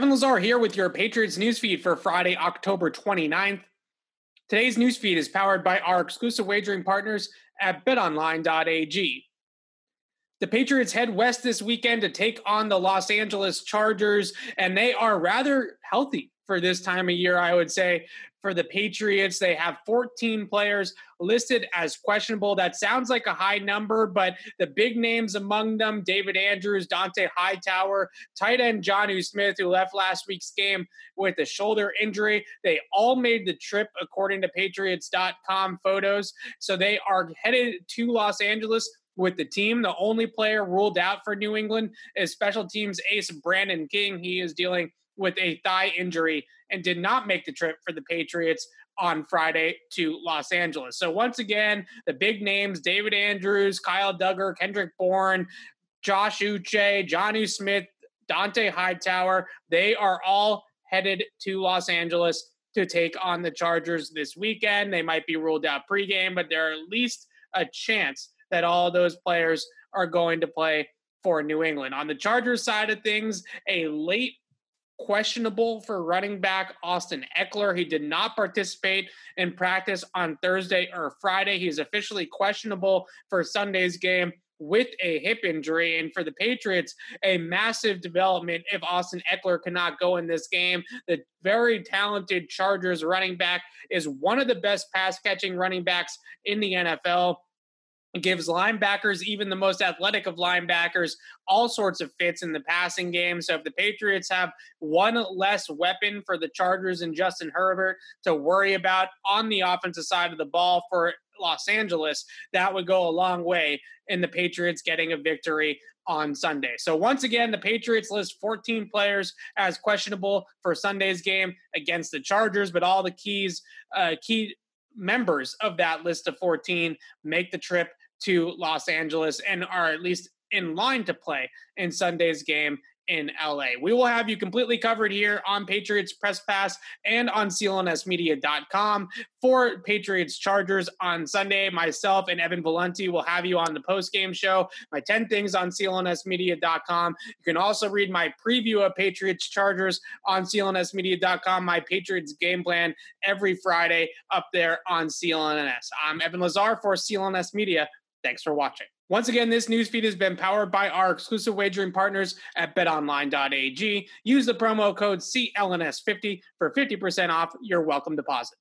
Evan Lazar here with your Patriots newsfeed for Friday, October 29th. Today's newsfeed is powered by our exclusive wagering partners at betonline.ag. The Patriots head west this weekend to take on the Los Angeles Chargers, and they are rather healthy for this time of year, I would say for the Patriots. They have 14 players listed as questionable. That sounds like a high number, but the big names among them David Andrews, Dont'a Hightower, tight end Jonnu Smith, who left last week's game with a shoulder injury. They all made the trip, according to Patriots.com photos. So they are headed to Los Angeles with the team. The only player ruled out for New England is special teams ace Brandon King. He is dealing with a thigh injury and did not make the trip for the Patriots on Friday to Los Angeles. So once again, the big names David Andrews, Kyle Dugger, Kendrick Bourne, Josh Uche, Jonnu Smith, Dont'a Hightower, they are all headed to Los Angeles to take on the Chargers this weekend. They might be ruled out pregame, but there are at least a chance that all those players are going to play for New England. On the Chargers side of things, a late questionable for running back Austin Ekeler. He did not participate in practice on Thursday or Friday. He is officially questionable for Sunday's game with a hip injury. And for the Patriots, a massive development if Austin Ekeler cannot go in this game. The very talented Chargers running back is one of the best pass catching running backs in the NFL. Gives linebackers, even the most athletic of linebackers, all sorts of fits in the passing game. So if the Patriots have one less weapon for the Chargers and Justin Herbert to worry about on the offensive side of the ball for Los Angeles, that would go a long way in the Patriots getting a victory on Sunday. So once again, the Patriots list 14 players as questionable for Sunday's game against the Chargers, but all the keys, uh, key members of that list of 14 make the trip to Los Angeles and are at least in line to play in Sunday's game in LA. We will have you completely covered here on Patriots Press Pass and on CLNSmedia.com for Patriots Chargers on Sunday. Myself and Evan Valenti will have you on the post game show. My 10 things on CLNSmedia.com. You can also read my preview of Patriots Chargers on CLNSmedia.com, my Patriots game plan every Friday up there on CLNS. I'm Evan Lazar for CLNS Media. Thanks for watching. Once again, this newsfeed has been powered by our exclusive wagering partners at betonline.ag. Use the promo code CLNS50 for 50% off your welcome deposit.